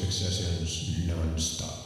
music sessions non-stop.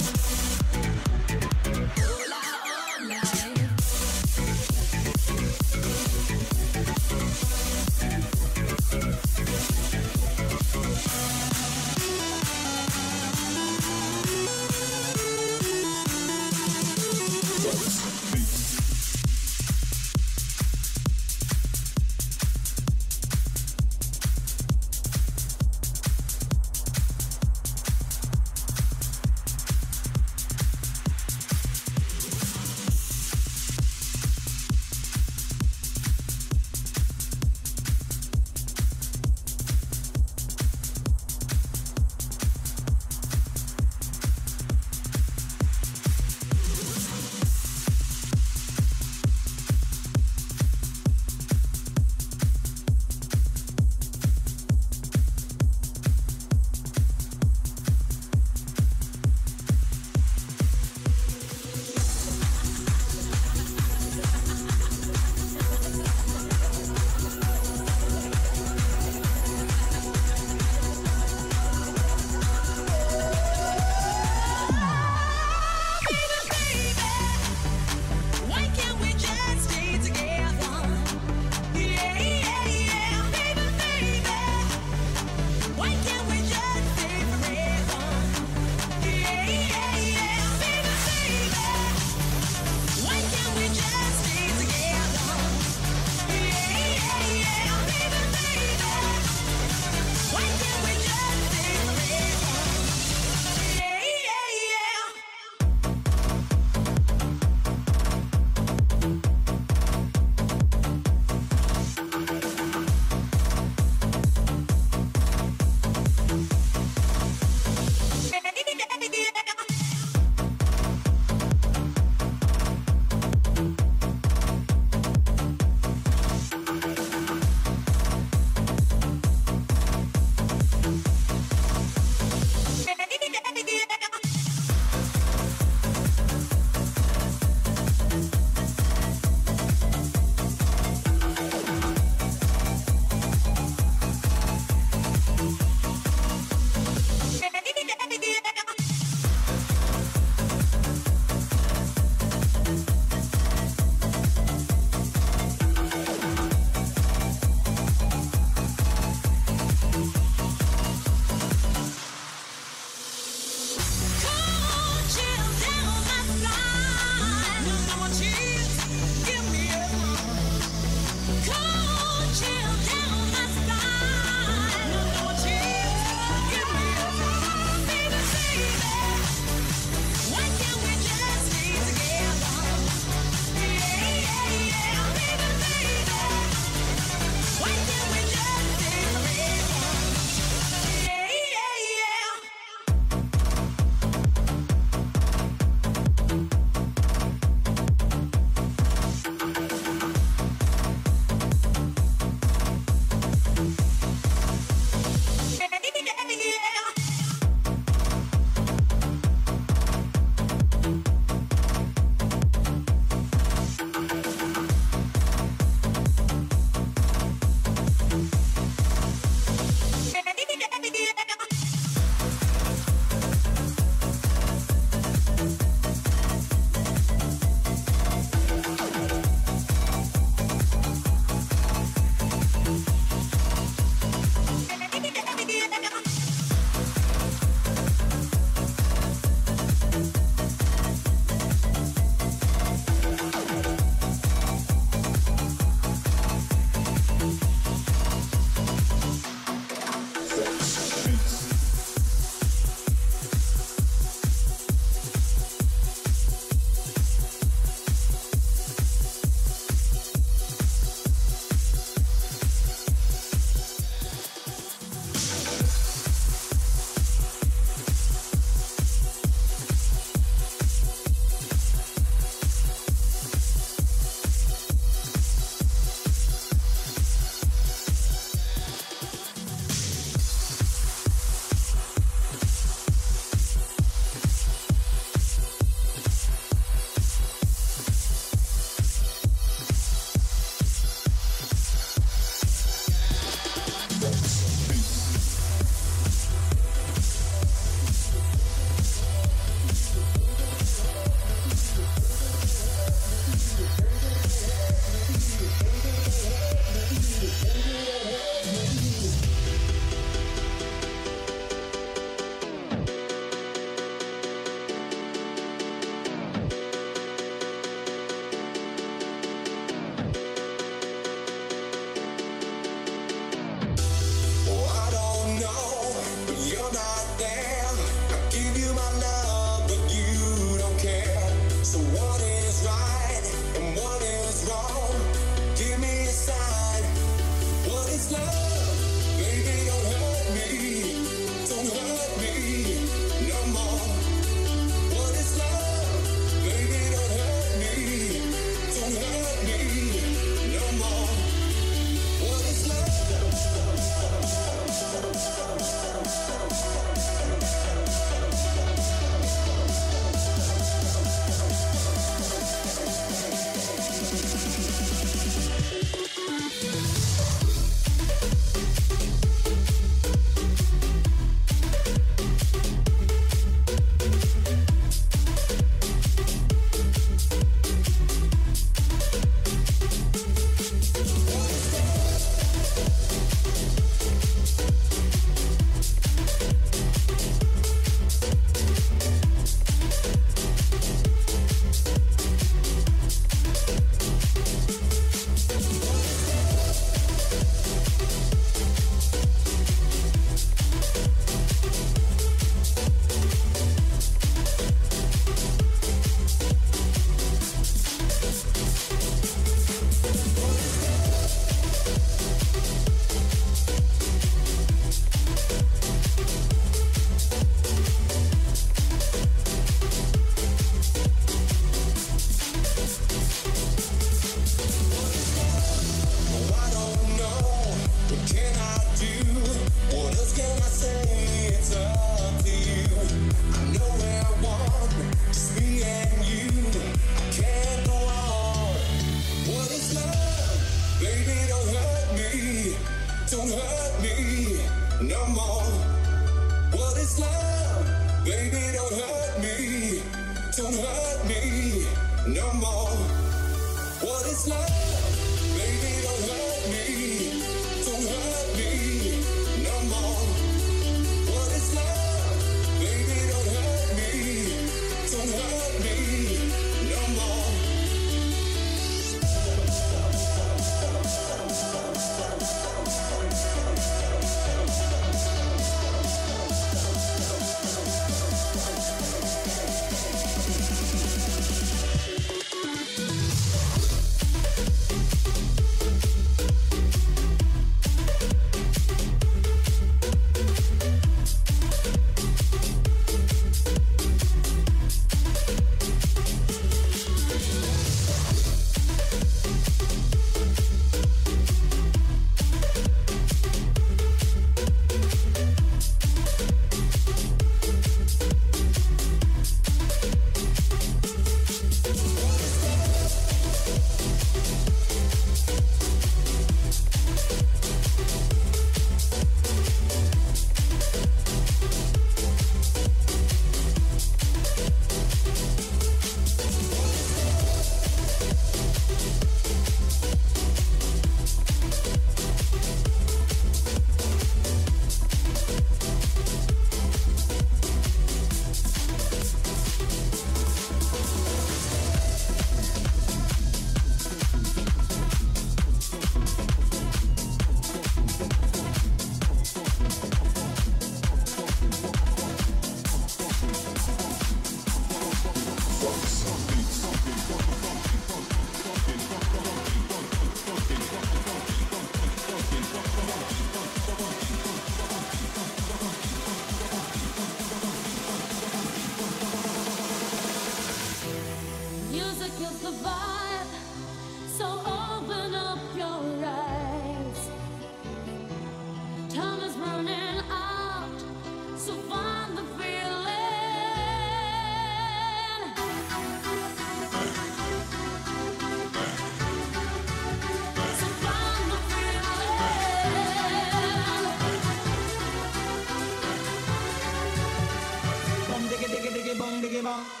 감사합니다.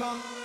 Bang.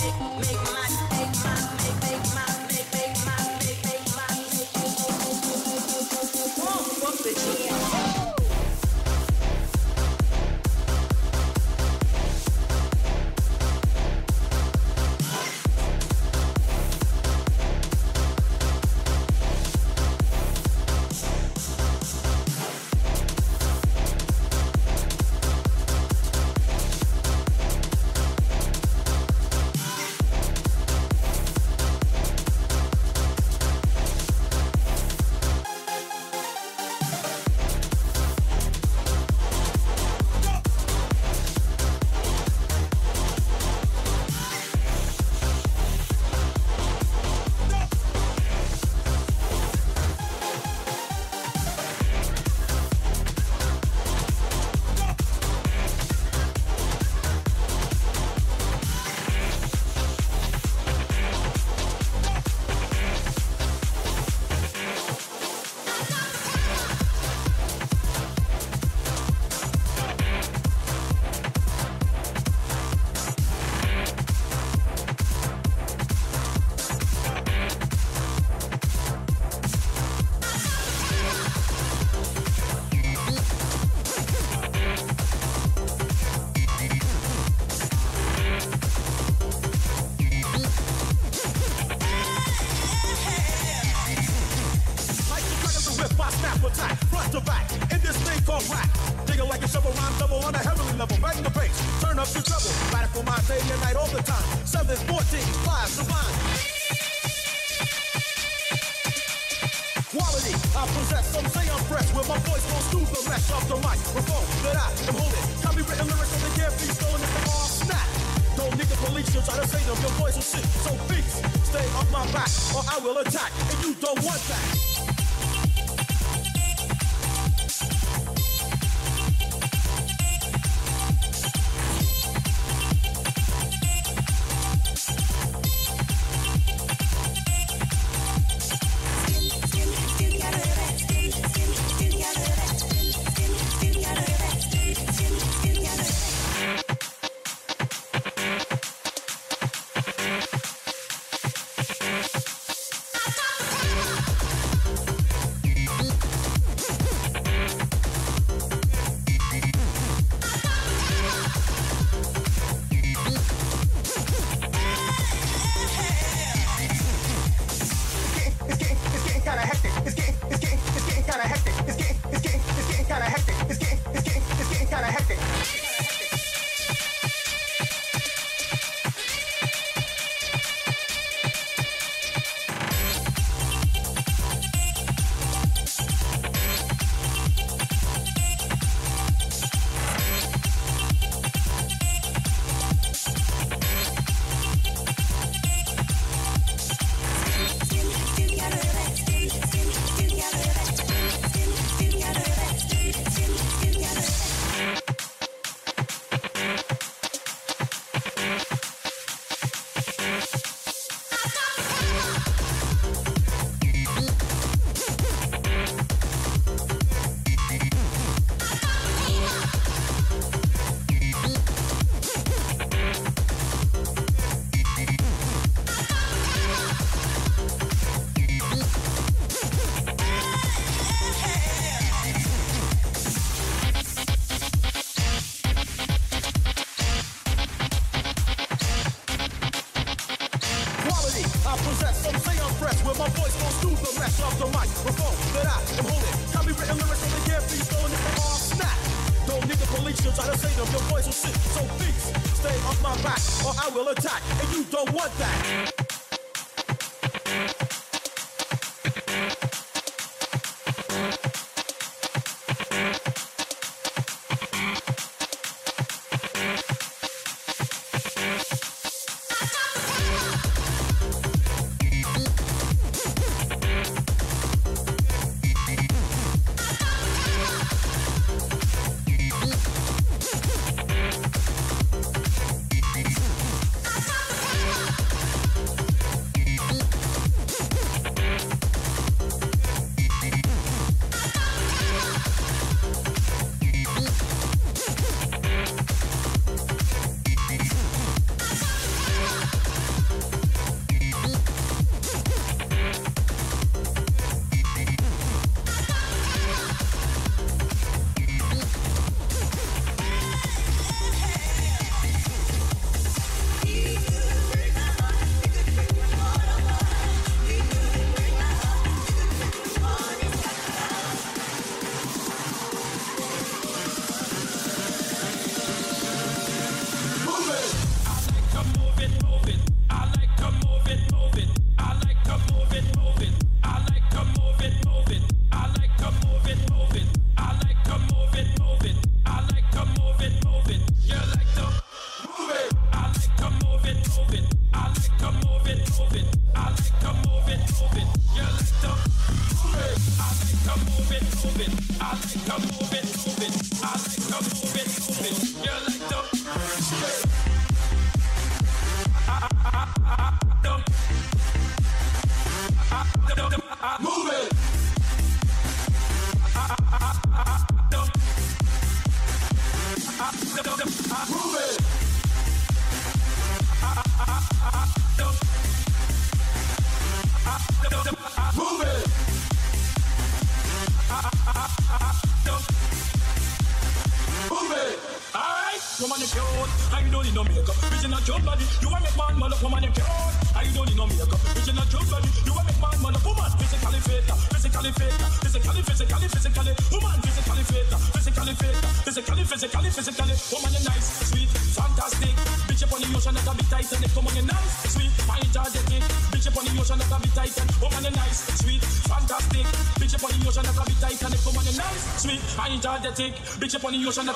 make, make Digging like a shovel rhyme double on a heavenly level, the turn up your treble. Radical day and night all the time. 7, 14, 5, sublime. Quality, I possess, some say I'm fresh. With my voice won't soothe the mesh of the mic. Microphone That I am holding. Copywritten lyrics so they can't be stolen if all snap. Don't need the police, you'll try to say them Your voice will sit, so beats Stay off my back, or I will attack. And you don't want that son de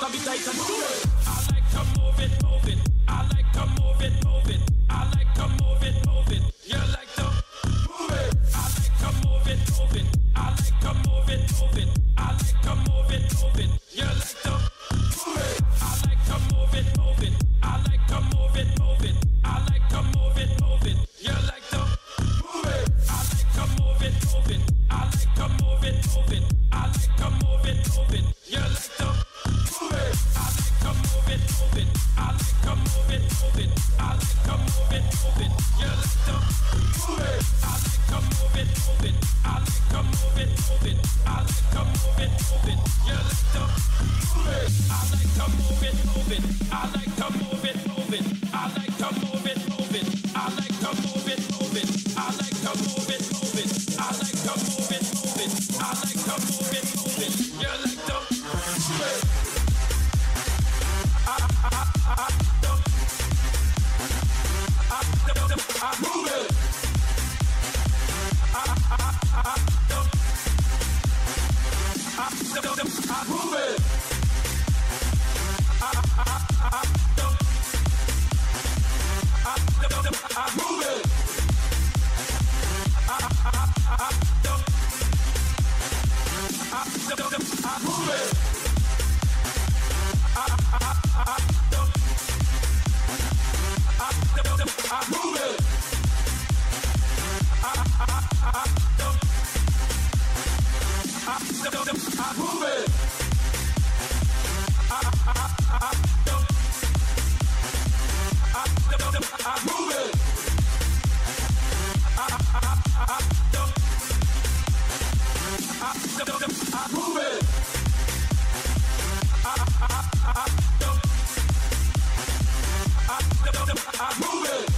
I. Move it.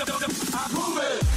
I prove it.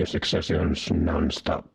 Music sessions non-stop.